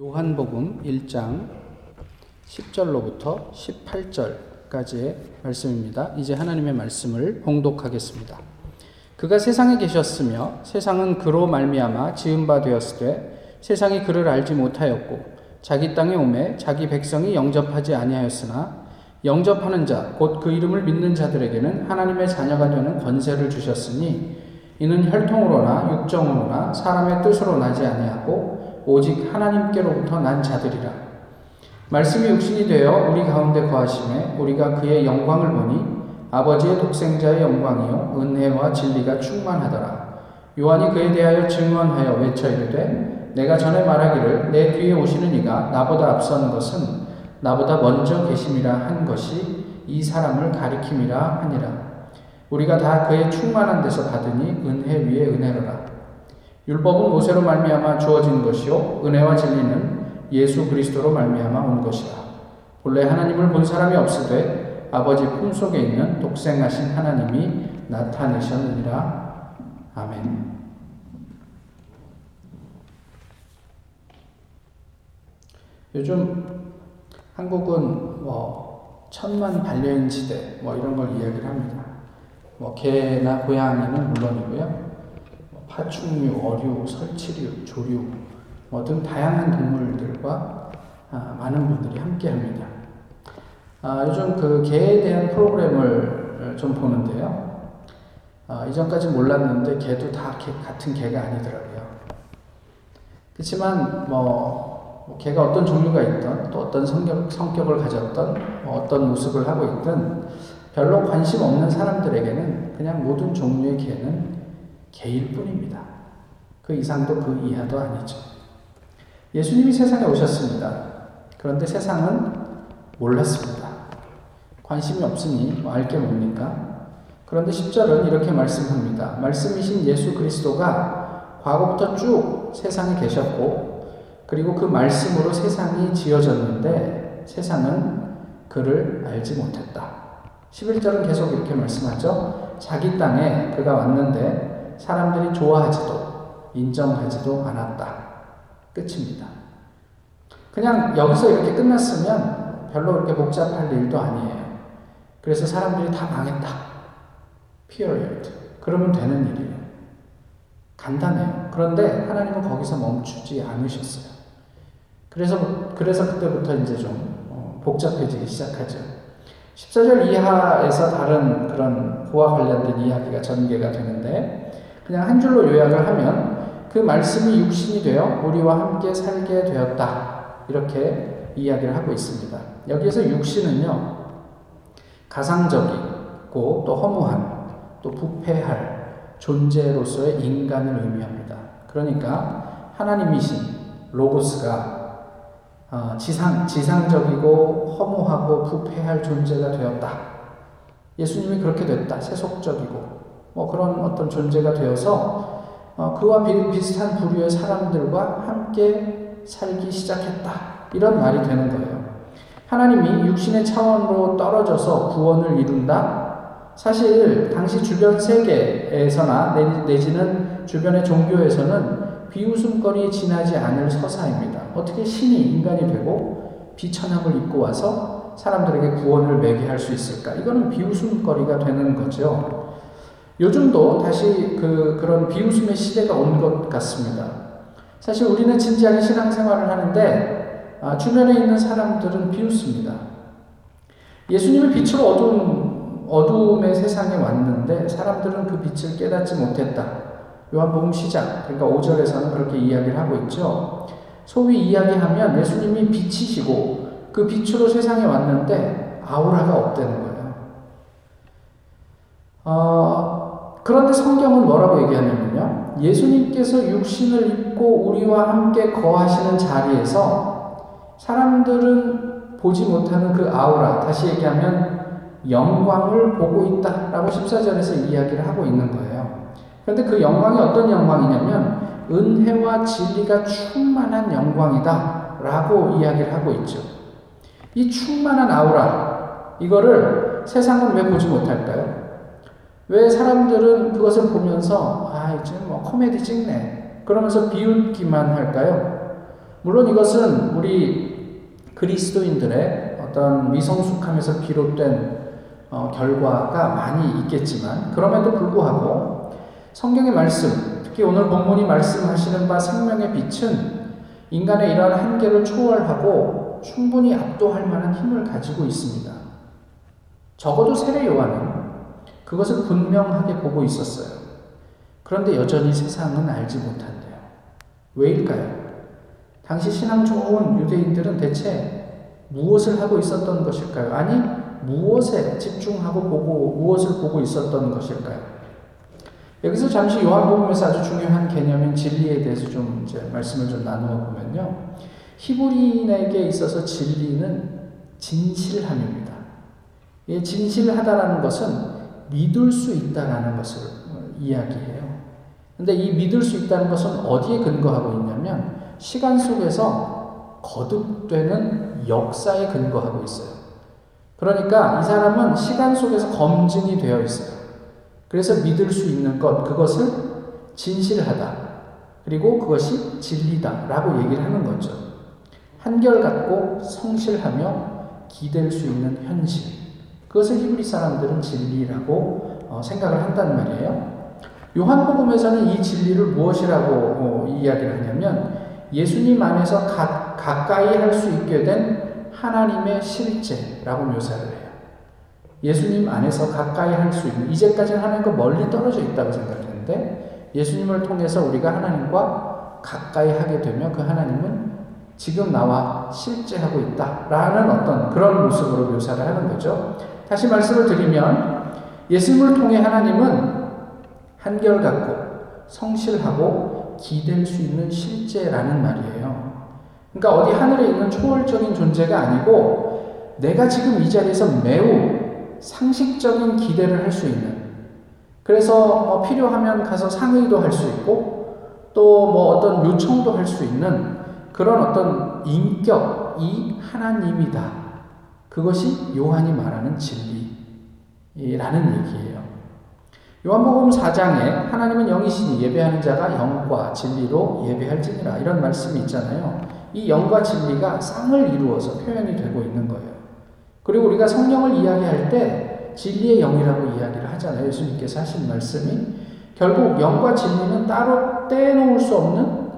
요한복음 1장 10절로부터 18절까지의 말씀입니다. 이제 하나님의 말씀을 봉독하겠습니다. 그가 세상에 계셨으며 세상은 그로 말미암아 지은 바 되었으되 세상이 그를 알지 못하였고 자기 땅에 오매 자기 백성이 영접하지 아니하였으나 영접하는 자 곧 그 이름을 믿는 자들에게는 하나님의 자녀가 되는 권세를 주셨으니 이는 혈통으로나 육정으로나 사람의 뜻으로 나지 아니하고 오직 하나님께로부터 난 자들이라. 말씀이 육신이 되어 우리 가운데 거하심에 우리가 그의 영광을 보니 아버지의 독생자의 영광이요 은혜와 진리가 충만하더라. 요한이 그에 대하여 증언하여 외쳐 이르되 내가 전에 말하기를 내 뒤에 오시는 이가 나보다 앞서는 것은 나보다 먼저 계심이라 한 것이 이 사람을 가리킴이라 하니라. 우리가 다 그의 충만한 데서 받으니 은혜 위에 은혜로라. 율법은 모세로 말미암아 주어진 것이요 은혜와 진리는 예수 그리스도로 말미암아 온 것이라. 본래 하나님을 본 사람이 없으되 아버지 품 속에 있는 독생하신 하나님이 나타내셨느니라. 아멘. 요즘 한국은 뭐 천만 반려인 지대 뭐 이런 걸 이야기를 합니다. 뭐 개나 고양이는 물론이고요. 파충류, 어류, 설치류, 조류 뭐 등 다양한 동물들과 아, 많은 분들이 함께합니다. 아, 요즘 그 개에 대한 프로그램을 좀 보는데요. 아, 이전까지 몰랐는데 개도 다 개, 같은 개가 아니더라고요. 그렇지만 뭐, 뭐 개가 어떤 종류가 있던 또 어떤 성격, 성격을 가졌던 뭐 어떤 모습을 하고 있든 별로 관심 없는 사람들에게는 그냥 모든 종류의 개는 개일 뿐입니다. 그 이상도 그 이하도 아니죠. 예수님이 세상에 오셨습니다. 그런데 세상은 몰랐습니다. 관심이 없으니 뭐 알게 뭡니까? 그런데 10절은 이렇게 말씀합니다. 말씀이신 예수 그리스도가 과거부터 쭉 세상에 계셨고, 그리고 그 말씀으로 세상이 지어졌는데, 세상은 그를 알지 못했다. 11절은 계속 이렇게 말씀하죠. 자기 땅에 그가 왔는데, 사람들이 좋아하지도 인정하지도 않았다. 끝입니다. 그냥 여기서 이렇게 끝났으면 별로 그렇게 복잡할 일도 아니에요. 그래서 사람들이 다 망했다. period. 그러면 되는 일이에요. 간단해요. 그런데 하나님은 거기서 멈추지 않으셨어요. 그래서, 그래서 그때부터 이제 좀 어, 복잡해지기 시작하죠. 14절 이하에서 다른 그런 그와 관련된 이야기가 전개가 되는데, 그냥 한 줄로 요약을 하면 그 말씀이 육신이 되어 우리와 함께 살게 되었다. 이렇게 이야기를 하고 있습니다. 여기에서 육신은요, 가상적이고 또 허무한, 또 부패할 존재로서의 인간을 의미합니다. 그러니까 하나님이신 로고스가 어, 지상, 지상적이고 허무하고 부패할 존재가 되었다. 예수님이 그렇게 됐다. 세속적이고 뭐 그런 어떤 존재가 되어서 어, 그와 비슷한 부류의 사람들과 함께 살기 시작했다. 이런 말이 되는 거예요. 하나님이 육신의 차원으로 떨어져서 구원을 이룬다? 사실 당시 주변 세계에서나 내지는 주변의 종교에서는 비웃음거리 지나지 않을 서사입니다. 어떻게 신이 인간이 되고 비천함을 입고 와서 사람들에게 구원을 매게 할 수 있을까? 이거는 비웃음거리가 되는 거죠. 요즘도 다시 그, 그런 비웃음의 시대가 온 것 같습니다. 사실 우리는 진지하게 신앙생활을 하는데 아, 주변에 있는 사람들은 비웃습니다. 예수님의 빛으로 어두운, 어두움의 세상에 왔는데 사람들은 그 빛을 깨닫지 못했다. 요한복음 시작, 그러니까 5절에서는 그렇게 이야기를 하고 있죠. 소위 이야기하면 예수님이 빛이시고 그 빛으로 세상에 왔는데 아우라가 없다는 거예요. 어, 그런데 성경은 뭐라고 얘기하냐면요. 예수님께서 육신을 입고 우리와 함께 거하시는 자리에서 사람들은 보지 못하는 그 아우라, 다시 얘기하면 영광을 보고 있다라고 14절에서 이야기를 하고 있는 거예요. 그런데 그 영광이 어떤 영광이냐면 은혜와 진리가 충만한 영광이다 라고 이야기를 하고 있죠. 이 충만한 아우라, 이거를 세상은 왜 보지 못할까요? 왜 사람들은 그것을 보면서 아 이제 뭐 코미디 찍네 그러면서 비웃기만 할까요? 물론 이것은 우리 그리스도인들의 어떤 미성숙함에서 비롯된 어, 결과가 많이 있겠지만 그럼에도 불구하고 성경의 말씀, 특히 오늘 본문이 말씀하시는 바 생명의 빛은 인간의 이러한 한계를 초월하고 충분히 압도할 만한 힘을 가지고 있습니다. 적어도 세례 요한은 그것을 분명하게 보고 있었어요. 그런데 여전히 세상은 알지 못한대요. 왜일까요? 당시 신앙 좋은 유대인들은 대체 무엇을 하고 있었던 것일까요? 아니, 무엇에 집중하고 보고, 무엇을 보고 있었던 것일까요? 여기서 잠시 요한복음에서 아주 중요한 개념인 진리에 대해서 좀 이제 말씀을 좀 나누어 보면요. 히브리인에게 있어서 진리는 진실함입니다. 이 진실하다라는 것은 믿을 수 있다라는 것을 이야기해요. 근데 이 믿을 수 있다는 것은 어디에 근거하고 있냐면 시간 속에서 거듭되는 역사에 근거하고 있어요. 그러니까 이 사람은 시간 속에서 검증이 되어 있어요. 그래서 믿을 수 있는 것, 그것을 진실하다. 그리고 그것이 진리다. 라고 얘기를 하는 거죠. 한결같고 성실하며 기댈 수 있는 현실. 그것을 히브리 사람들은 진리라고 어, 생각을 한단 말이에요. 요한복음에서는 이 진리를 무엇이라고 어, 이야기를 하냐면 예수님 안에서 가, 가까이 할 수 있게 된 하나님의 실제라고 묘사를 해요. 예수님 안에서 가까이 할 수 있는 이제까지는 하나님과 멀리 떨어져 있다고 생각했는데 예수님을 통해서 우리가 하나님과 가까이 하게 되면 그 하나님은 지금 나와 실제하고 있다라는 어떤 그런 모습으로 묘사를 하는 거죠. 다시 말씀을 드리면 예수님을 통해 하나님은 한결같고 성실하고 기댈 수 있는 실제라는 말이에요. 그러니까 어디 하늘에 있는 초월적인 존재가 아니고 내가 지금 이 자리에서 매우 상식적인 기대를 할 수 있는 그래서 뭐 필요하면 가서 상의도 할 수 있고 또 뭐 어떤 요청도 할 수 있는 그런 어떤 인격이 하나님이다. 그것이 요한이 말하는 진리라는 얘기예요. 요한복음 4장에 하나님은 영이시니 예배하는 자가 영과 진리로 예배할지니라 이런 말씀이 있잖아요. 이 영과 진리가 쌍을 이루어서 표현이 되고 있는 거예요. 그리고 우리가 성령을 이야기할 때 진리의 영이라고 이야기를 하잖아요. 예수님께서 하신 말씀이 결국 영과 진리는 따로 떼놓을 수 없는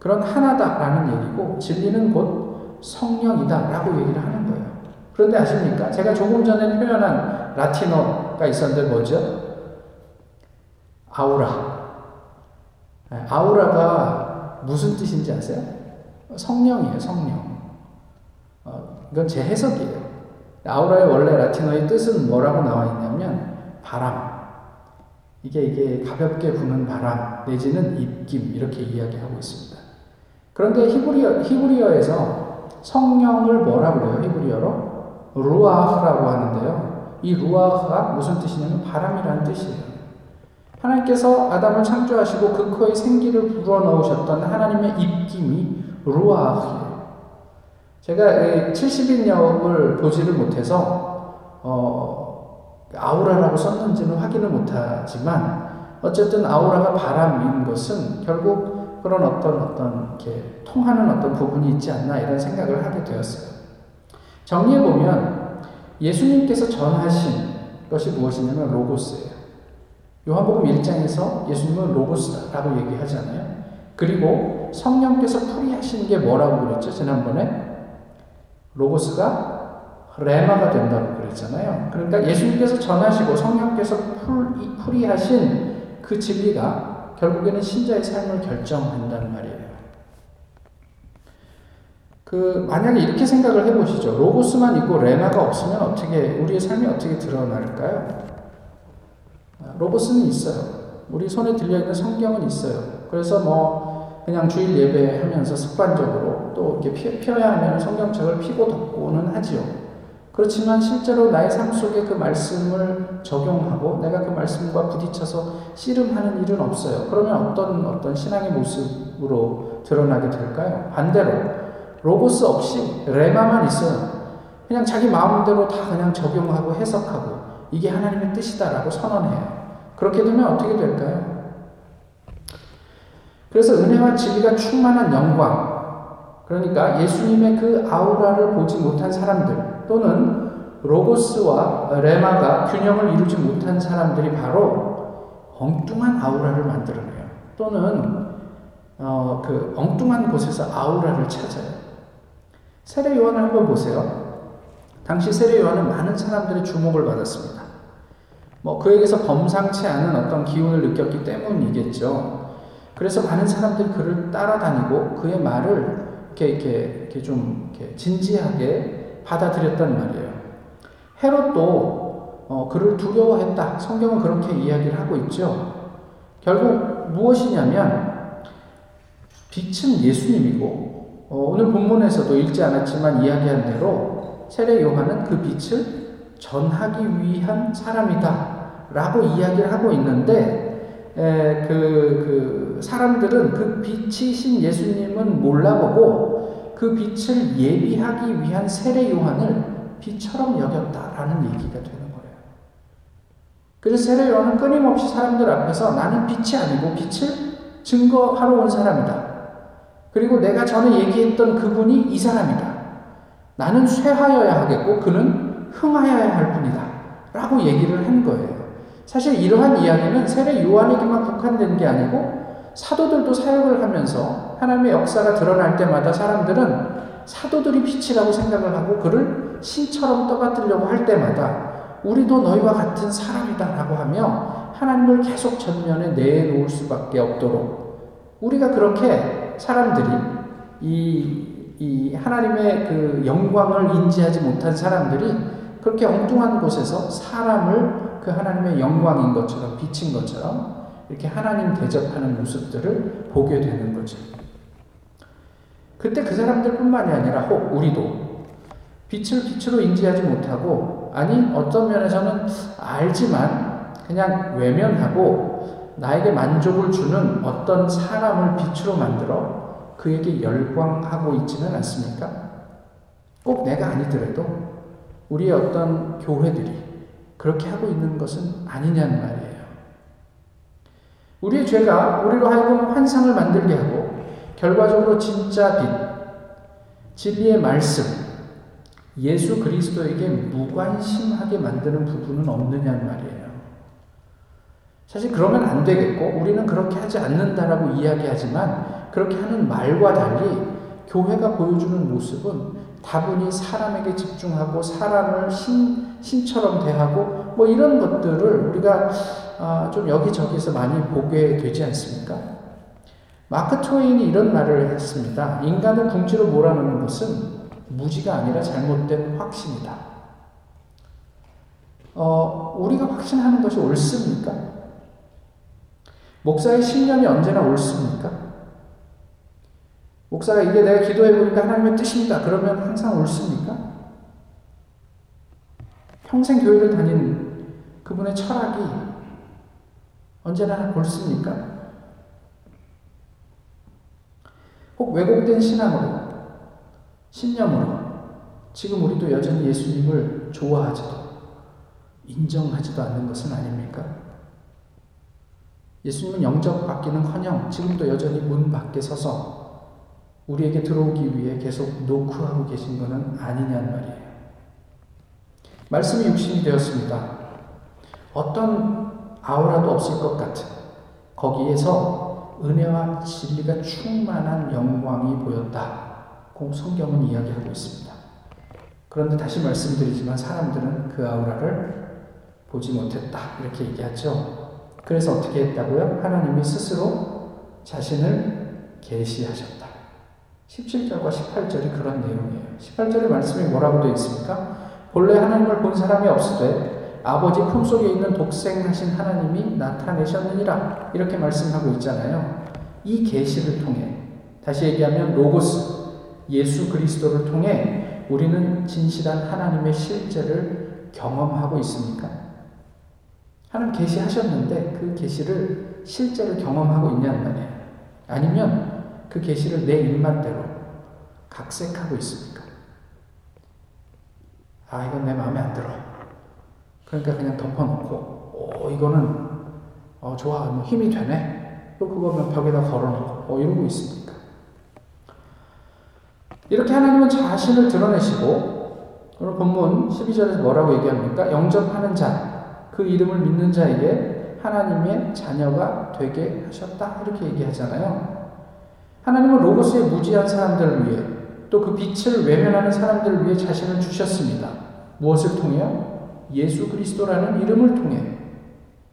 그런 하나다라는 얘기고 진리는 곧 성령이다라고 얘기를 하는 거예요. 그런데 아십니까? 제가 조금 전에 표현한 라틴어가 있었는데 뭐죠? 아우라. 네, 아우라가 무슨 뜻인지 아세요? 성령이에요, 성령. 어, 이건 제 해석이에요. 아우라의 원래 라틴어의 뜻은 뭐라고 나와 있냐면 바람. 이게 이게 가볍게 부는 바람 내지는 입김 이렇게 이야기하고 있습니다. 그런데 히브리어 히브리어에서 성령을 뭐라고 그래요? 히브리어로 루아흐라고 하는데요. 이 루아흐가 무슨 뜻이냐면 바람이라는 뜻이에요. 하나님께서 아담을 창조하시고 그 코에 생기를 불어넣으셨던 하나님의 입김이 루아흐예요. 제가 70인역을 보지를 못해서 어, 아우라라고 썼는지는 확인을 못하지만 어쨌든 아우라가 바람인 것은 결국 그런 어떤 어떤 이렇게 통하는 어떤 부분이 있지 않나 이런 생각을 하게 되었어요. 정리해 보면 예수님께서 전하신 것이 무엇이냐면 로고스예요. 요한복음 1장에서 예수님은 로고스라고 얘기하잖아요. 그리고 성령께서 풀이하신 게 뭐라고 그랬죠? 지난번에 로고스가 레마가 된다고 그랬잖아요. 그러니까 예수님께서 전하시고 성령께서 풀이, 하신 그 진리가 결국에는 신자의 삶을 결정한다는 말이에요. 그 만약에 이렇게 생각을 해보시죠. 로고스만 있고 레마가 없으면 어떻게 우리의 삶이 어떻게 드러날까요? 로고스는 있어요. 우리 손에 들려 있는 성경은 있어요. 그래서 뭐 그냥 주일 예배하면서 습관적으로 또 이렇게 펴야 하면 성경책을 피고 덮고는 하지요. 그렇지만 실제로 나의 삶 속에 그 말씀을 적용하고 내가 그 말씀과 부딪혀서 씨름하는 일은 없어요. 그러면 어떤 어떤 신앙의 모습으로 드러나게 될까요? 반대로 로고스 없이 레마만 있어요. 그냥 자기 마음대로 다 그냥 적용하고 해석하고 이게 하나님의 뜻이다라고 선언해요. 그렇게 되면 어떻게 될까요? 그래서 은혜와 진리가 충만한 영광, 그러니까 예수님의 그 아우라를 보지 못한 사람들 또는 로고스와 레마가 균형을 이루지 못한 사람들이 바로 엉뚱한 아우라를 만들어내요. 또는 어, 그 엉뚱한 곳에서 아우라를 찾아요. 세례 요한을 한번 보세요. 당시 세례 요한은 많은 사람들의 주목을 받았습니다. 뭐 그에게서 범상치 않은 어떤 기운을 느꼈기 때문이겠죠. 그래서 많은 사람들이 그를 따라다니고 그의 말을 이렇게 이렇게, 이렇게 좀 이렇게 진지하게 받아들였단 말이에요. 헤롯도 어, 그를 두려워했다. 성경은 그렇게 이야기를 하고 있죠. 결국 무엇이냐면 빛은 예수님이고 어, 오늘 본문에서도 읽지 않았지만 이야기한 대로 세례 요한은 그 빛을 전하기 위한 사람이다. 라고 이야기를 하고 있는데 에, 그, 그 사람들은 그 빛이신 예수님은 몰라보고 그 빛을 예비하기 위한 세례 요한을 빛처럼 여겼다라는 얘기가 되는 거예요. 그래서 세례 요한은 끊임없이 사람들 앞에서 나는 빛이 아니고 빛을 증거하러 온 사람이다. 그리고 내가 전에 얘기했던 그분이 이 사람이다. 나는 쇠하여야 하겠고 그는 흥하여야 할 뿐이다. 라고 얘기를 한 거예요. 사실 이러한 이야기는 세례 요한에게만 국한된 게 아니고 사도들도 사역을 하면서 하나님의 역사가 드러날 때마다 사람들은 사도들이 빛이라고 생각을 하고 그를 신처럼 떠받들려고 할 때마다 우리도 너희와 같은 사람이다 라고 하며 하나님을 계속 전면에 내놓을 수밖에 없도록 우리가 그렇게 사람들이 이, 이 하나님의 그 영광을 인지하지 못한 사람들이 그렇게 엉뚱한 곳에서 사람을 그 하나님의 영광인 것처럼 비친 것처럼 이렇게 하나님 대접하는 모습들을 보게 되는 거죠. 그때 그 사람들뿐만이 아니라 혹 우리도 빛을 빛으로 인지하지 못하고 아니 어떤 면에서는 알지만 그냥 외면하고 나에게 만족을 주는 어떤 사람을 빛으로 만들어 그에게 열광하고 있지는 않습니까? 꼭 내가 아니더라도 우리의 어떤 교회들이 그렇게 하고 있는 것은 아니냐는 말이에요. 우리의 죄가 우리로 하여금 환상을 만들게 하고 결과적으로 진짜 빛, 진리의 말씀, 예수 그리스도에게 무관심하게 만드는 부분은 없느냐는 말이에요. 사실 그러면 안 되겠고, 우리는 그렇게 하지 않는다라고 이야기하지만, 그렇게 하는 말과 달리, 교회가 보여주는 모습은 다분히 사람에게 집중하고, 사람을 신, 신처럼 대하고, 뭐 이런 것들을 우리가 아, 좀 여기저기서 많이 보게 되지 않습니까? 마크 트웨인이 이런 말을 했습니다. 인간을 궁지로 몰아넣는 것은 무지가 아니라 잘못된 확신이다. 어, 우리가 확신하는 것이 옳습니까? 목사의 신념이 언제나 옳습니까? 목사가 이게 내가 기도해 보니까 하나님의 뜻입니다. 그러면 항상 옳습니까? 평생 교회를 다닌 그분의 철학이 언제나 옳습니까? 혹 왜곡된 신앙으로, 신념으로 지금 우리도 여전히 예수님을 좋아하지도 인정하지도 않는 것은 아닙니까? 예수님은 영접받기는 커녕 지금도 여전히 문 밖에 서서 우리에게 들어오기 위해 계속 노크하고 계신 것은 아니냐는 말이에요. 말씀이 육신이 되었습니다. 어떤 아우라도 없을 것 같은 거기에서 은혜와 진리가 충만한 영광이 보였다 고 성경은 이야기하고 있습니다. 그런데 다시 말씀드리지만 사람들은 그 아우라를 보지 못했다. 이렇게 얘기하죠. 그래서 어떻게 했다고요? 하나님이 스스로 자신을 계시하셨다. 17절과 18절이 그런 내용이에요. 18절의 말씀이 뭐라고 되어 있습니까? 본래 하나님을 본 사람이 없으되 아버지 품속에 있는 독생하신 하나님이 나타내셨느니라 이렇게 말씀하고 있잖아요. 이 계시를 통해 다시 얘기하면 로고스 예수 그리스도를 통해 우리는 진실한 하나님의 실제를 경험하고 있습니까? 하나님 계시하셨는데 그 계시를 실제로 경험하고 있냐는 말이에요. 아니면 그 계시를 내 입맛대로 각색하고 있습니까? 아 이건 내 마음에 안 들어. 그러니까 그냥 덮어놓고, 오, 이거는, 어, 좋아, 뭐 힘이 되네. 또 그거면 벽에다 걸어놓고, 어, 이러고 있습니까? 이렇게 하나님은 자신을 드러내시고 오늘 본문 12절에서 뭐라고 얘기합니까? 영접하는 자, 그 이름을 믿는 자에게 하나님의 자녀가 되게 하셨다. 이렇게 얘기하잖아요. 하나님은 로고스의 무지한 사람들을 위해 또 그 빛을 외면하는 사람들을 위해 자신을 주셨습니다. 무엇을 통해요? 예수 그리스도라는 이름을 통해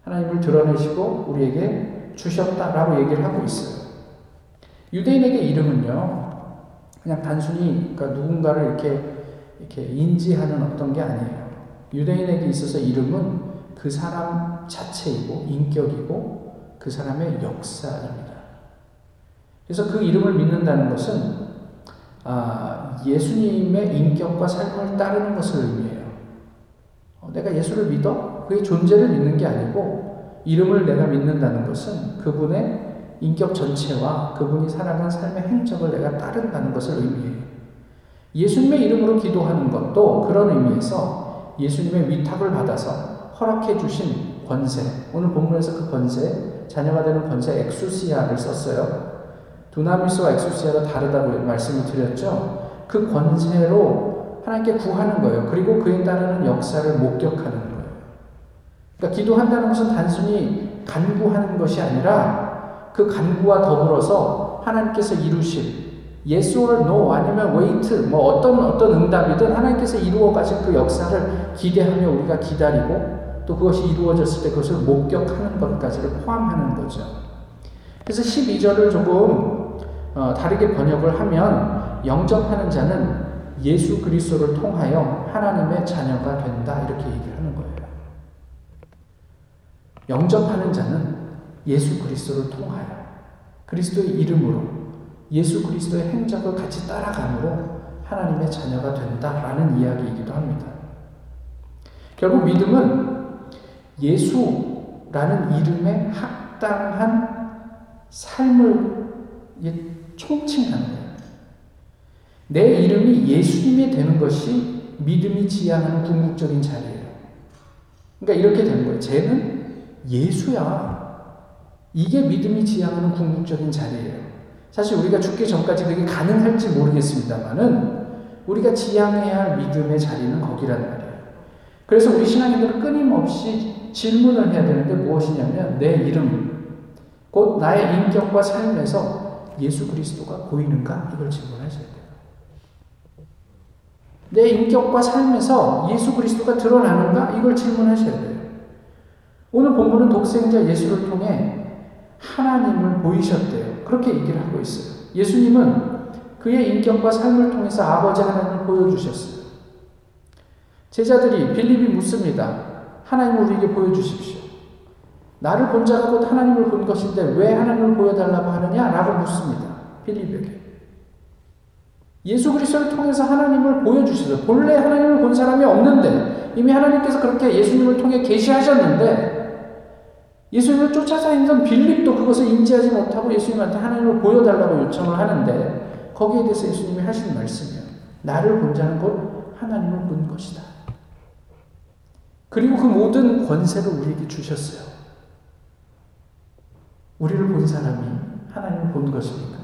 하나님을 드러내시고 우리에게 주셨다라고 얘기를 하고 있어요. 유대인에게 이름은요, 그냥 단순히 그러니까 누군가를 이렇게 이렇게 인지하는 어떤 게 아니에요. 유대인에게 있어서 이름은 그 사람 자체이고 인격이고 그 사람의 역사입니다. 그래서 그 이름을 믿는다는 것은 아, 예수님의 인격과 삶을 따르는 것을 의미해요. 어, 내가 예수를 믿어? 그의 존재를 믿는 게 아니고 이름을 내가 믿는다는 것은 그분의 인격 전체와 그분이 살아간 삶의 행적을 내가 따른다는 것을 의미해요. 예수님의 이름으로 기도하는 것도 그런 의미에서 예수님의 위탁을 받아서 허락해 주신 권세. 오늘 본문에서 그 권세, 자녀가 되는 권세 엑수시아를 썼어요. 두나미스와 엑수시아가 다르다고 말씀을 드렸죠. 그 권세로 하나님께 구하는 거예요. 그리고 그에 따르는 역사를 목격하는 거예요. 그러니까 기도한다는 것은 단순히 간구하는 것이 아니라 그 간구와 더불어서 하나님께서 이루실 yes or no 아니면 wait 뭐 어떤 어떤 응답이든 하나님께서 이루어 가실 그 역사를 기대하며 우리가 기다리고 또 그것이 이루어졌을 때 그것을 목격하는 것까지를 포함하는 거죠. 그래서 12절을 조금 어, 다르게 번역을 하면 영접하는 자는 예수 그리스도를 통하여 하나님의 자녀가 된다 이렇게 얘기를 하는 거예요. 영접하는 자는 예수 그리스도를 통하여 그리스도의 이름으로 예수 그리스도의 행적을 같이 따라감으로 하나님의 자녀가 된다라는 이야기이기도 합니다. 결국 믿음은 예수라는 이름에 합당한 삶을 총칭하는. 내 이름이 예수님이 되는 것이 믿음이 지향하는 궁극적인 자리예요. 그러니까 이렇게 되는 거예요. 쟤는 예수야. 이게 믿음이 지향하는 궁극적인 자리예요. 사실 우리가 죽기 전까지 그게 가능할지 모르겠습니다만은 우리가 지향해야 할 믿음의 자리는 거기라는 말이에요. 그래서 우리 신앙인들은 끊임없이 질문을 해야 되는데 무엇이냐면 내 이름, 곧 나의 인격과 삶에서 예수 그리스도가 보이는가? 이걸 질문하셔야 돼요. 내 인격과 삶에서 예수 그리스도가 드러나는가? 이걸 질문하셔야 돼요. 오늘 본문은 독생자 예수를 통해 하나님을 보이셨대요. 그렇게 얘기를 하고 있어요. 예수님은 그의 인격과 삶을 통해서 아버지 하나님을 보여주셨어요. 제자들이 빌립이 묻습니다. 하나님을 우리에게 보여주십시오. 나를 본 자가 곧 하나님을 본 것인데 왜 하나님을 보여달라고 하느냐? 라고 묻습니다. 빌립에게. 예수 그리스도를 통해서 하나님을 보여주셔서 본래 하나님을 본 사람이 없는데 이미 하나님께서 그렇게 예수님을 통해 계시하셨는데 예수님을 쫓아다니던 빌립도 그것을 인지하지 못하고 예수님한테 하나님을 보여달라고 요청을 하는데 거기에 대해서 예수님이 하신 말씀이에요. 나를 본 자는 곧 하나님을 본 것이다. 그리고 그 모든 권세를 우리에게 주셨어요. 우리를 본 사람이 하나님을 본 것입니까?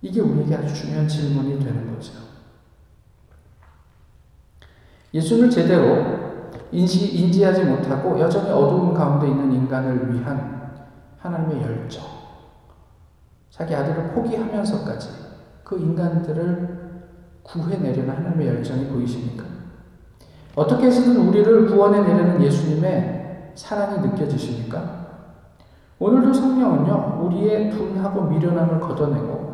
이게 우리에게 아주 중요한 질문이 되는 거죠. 예수를 제대로 인지, 인지하지 못하고 여전히 어두운 가운데 있는 인간을 위한 하나님의 열정. 자기 아들을 포기하면서까지 그 인간들을 구해내려는 하나님의 열정이 보이십니까? 어떻게 해서든 우리를 구원해내려는 예수님의 사랑이 느껴지십니까? 오늘도 성령은요, 우리의 둔하고 미련함을 걷어내고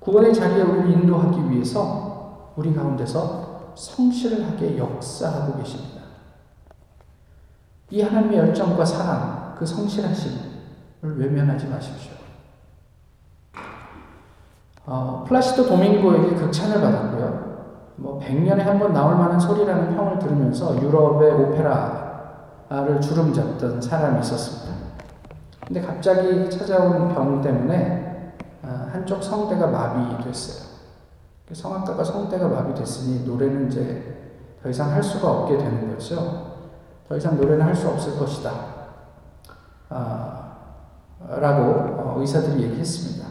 구원의 자리에 우리를 인도하기 위해서 우리 가운데서 성실하게 역사하고 계십니다. 이 하나님의 열정과 사랑, 그 성실하심을 외면하지 마십시오. 어, 플라시도 도밍고에게 극찬을 받았고요. 뭐 100년에 한 번 나올 만한 소리라는 평을 들으면서 유럽의 오페라를 주름 잡던 사람이 있었습니다. 근데 갑자기 찾아온 병 때문에 아, 한쪽 성대가 마비됐어요. 성악가가 성대가 마비됐으니 노래는 이제 더 이상 할 수가 없게 되는 거죠. 더 이상 노래는 할 수 없을 것이다. 아, 라고 어, 의사들이 얘기했습니다.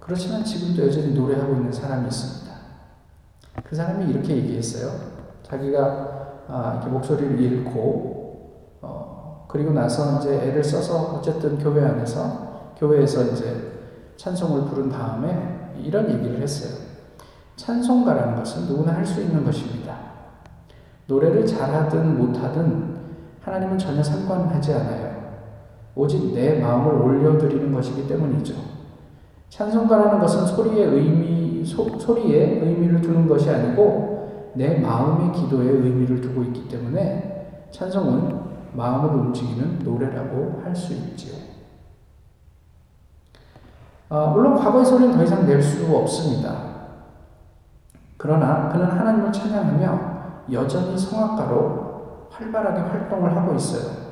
그렇지만 지금도 여전히 노래하고 있는 사람이 있습니다. 그 사람이 이렇게 얘기했어요. 자기가 아, 이렇게 목소리를 잃고 어, 그리고 나서 이제 애를 써서 어쨌든 교회 안에서 교회에서 이제 찬송을 부른 다음에 이런 얘기를 했어요. 찬송가라는 것은 누구나 할 수 있는 것입니다. 노래를 잘하든 못하든 하나님은 전혀 상관하지 않아요. 오직 내 마음을 올려드리는 것이기 때문이죠. 찬송가라는 것은 소리의 의미, 소, 소리에 의미를 두는 것이 아니고 내 마음의 기도에 의미를 두고 있기 때문에 찬송은 마음을 움직이는 노래라고 할 수 있지요. 어, 물론 과거의 소리는 더 이상 낼 수 없습니다. 그러나 그는 하나님을 찬양하며 여전히 성악가로 활발하게 활동을 하고 있어요.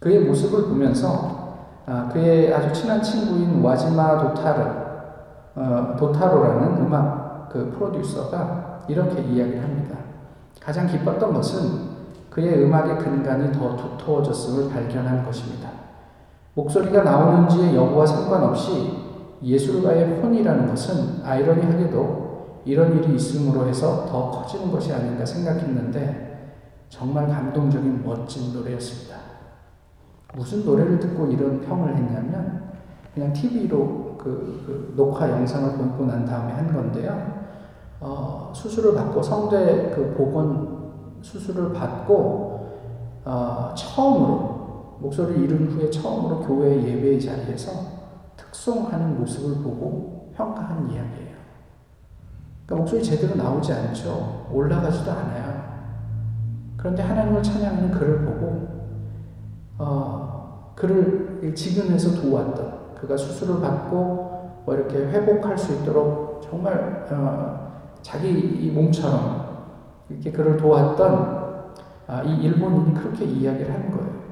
그의 모습을 보면서 아, 그의 아주 친한 친구인 와지마 도타르, 어, 도타로라는 음악 그 프로듀서가 이렇게 이야기를 합니다. 가장 기뻤던 것은 그의 음악의 근간이 더 두터워졌음을 발견한 것입니다. 목소리가 나오는지의 여부와 상관없이 예술가의 혼이라는 것은 아이러니하게도 이런 일이 있음으로 해서 더 커지는 것이 아닌가 생각했는데 정말 감동적인 멋진 노래였습니다. 무슨 노래를 듣고 이런 평을 했냐면 그냥 TV로 그, 그 녹화 영상을 보고 난 다음에 한 건데요. 어, 수술을 받고 성대 그 복원 수술을 받고 어, 처음으로 목소리를 잃은 후에 처음으로 교회 예배 자리에서 특송하는 모습을 보고 평가한 이야기예요. 그러니까 목소리 제대로 나오지 않죠. 올라가지도 않아요. 그런데 하나님을 찬양하는 그를 보고 어, 그를 지근에서 도왔던 그가 수술을 받고 뭐 이렇게 회복할 수 있도록 정말 어, 자기 몸처럼 이렇게 그를 도왔던 아, 이 일본인이 그렇게 이야기를 한 거예요.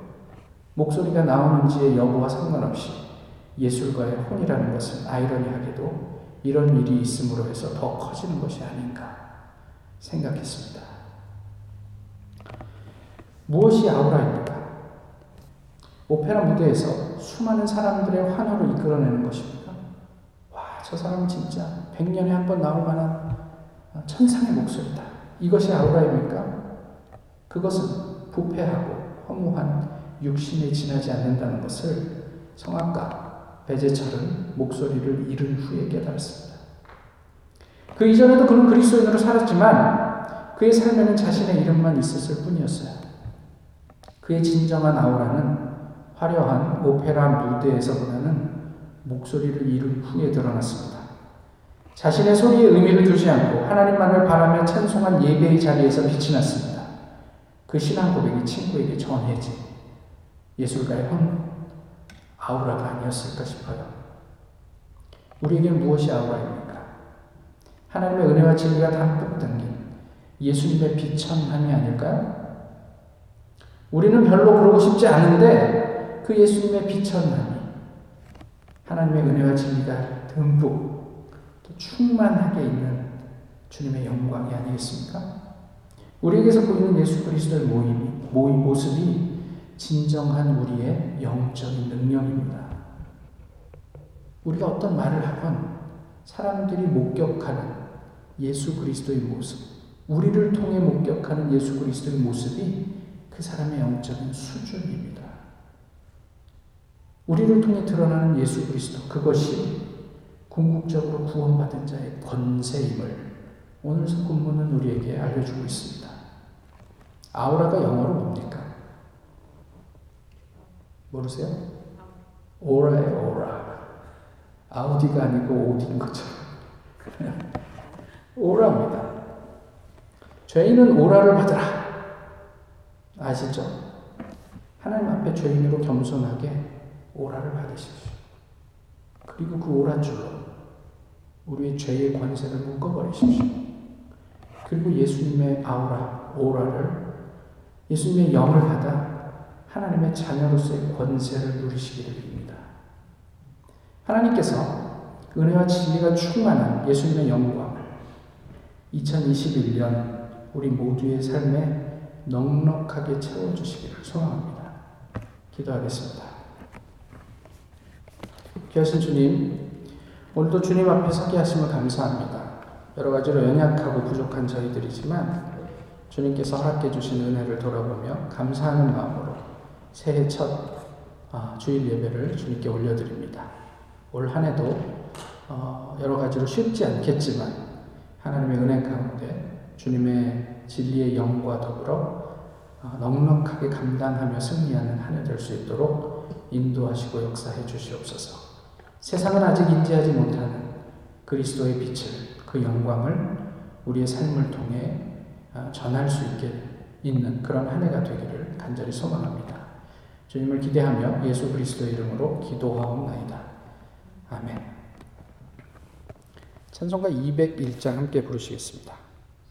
목소리가 나오는지의 여부와 상관없이 예술가의 혼이라는 것은 아이러니하게도 이런 일이 있음으로 해서 더 커지는 것이 아닌가 생각했습니다. 무엇이 아우라입니까? 오페라 무대에서 수많은 사람들의 환호를 이끌어내는 것입니까? 와, 저 사람은 진짜 100년에 한 번 나올 만한 천상의 목소리다. 이것이 아우라입니까? 그것은 부패하고 허무한 육신에 지나지 않는다는 것을 성악가 베제철은 목소리를 잃은 후에 깨달았습니다. 그 이전에도 그는 그리스도인으로 살았지만 그의 삶에는 자신의 이름만 있었을 뿐이었어요. 그의 진정한 아우라는 화려한 오페라 무대에서보다는 목소리를 잃은 후에 드러났습니다. 자신의 소리에 의미를 두지 않고 하나님만을 바라며 찬송한 예배의 자리에서 빛이 났습니다. 그 신앙 고백이 친구에게 전해진 예술가의 혼 아우라가 아니었을까 싶어요. 우리에게 무엇이 아우라입니까? 하나님의 은혜와 진리가 담뿍 담긴 예수님의 비천함이 아닐까요? 우리는 별로 그러고 싶지 않은데 그 예수님의 비천함이 하나님의 은혜와 진리가 듬뿍 충만하게 있는 주님의 영광이 아니겠습니까? 우리에게서 보이는 예수 그리스도의 모임이, 모임 모습이 진정한 우리의 영적인 능력입니다. 우리가 어떤 말을 하건 사람들이 목격하는 예수 그리스도의 모습, 우리를 통해 목격하는 예수 그리스도의 모습이 그 사람의 영적인 수준입니다. 우리를 통해 드러나는 예수 그리스도, 그것이 궁극적으로 구원받은 자의 권세임을 오늘 성문은 우리에게 알려주고 있습니다. 아우라가 영어로 뭡니까? 모르세요? 오라예요, 오라. 아우디가 아니고 오디인 것처럼. 오라입니다. 죄인은 오라를 받으라. 아시죠? 하나님 앞에 죄인으로 겸손하게 오라를 받으십시오. 그리고 그 오라줄로 우리의 죄의 관세를 묶어버리십시오. 그리고 예수님의 아우라, 오라를 예수님의 영을 받아 하나님의 자녀로서의 권세를 누리시기를 빕니다. 하나님께서 은혜와 진리가 충만한 예수님의 영광을 2021년 우리 모두의 삶에 넉넉하게 채워주시기를 소망합니다. 기도하겠습니다. 귀하신 주님, 오늘도 주님 앞에 서게 하심을 감사합니다. 여러 가지로 연약하고 부족한 저희들이지만 주님께서 허락해 주신 은혜를 돌아보며 감사하는 마음으로 새해 첫 아, 주일 예배를 주님께 올려드립니다. 올 한 해도 어, 여러 가지로 쉽지 않겠지만 하나님의 은혜 가운데 주님의 진리의 영과 더불어 어, 넉넉하게 감당하며 승리하는 한 해 될 수 있도록 인도하시고 역사해 주시옵소서. 세상은 아직 인지하지 못하는 그리스도의 빛을 그 영광을 우리의 삶을 통해 어, 전할 수 있게 있는 그런 한 해가 되기를 간절히 소망합니다. 주님을 기대하며 예수 그리스도의 이름으로 기도하옵나이다. 아멘. 찬송가 201장 함께 부르시겠습니다.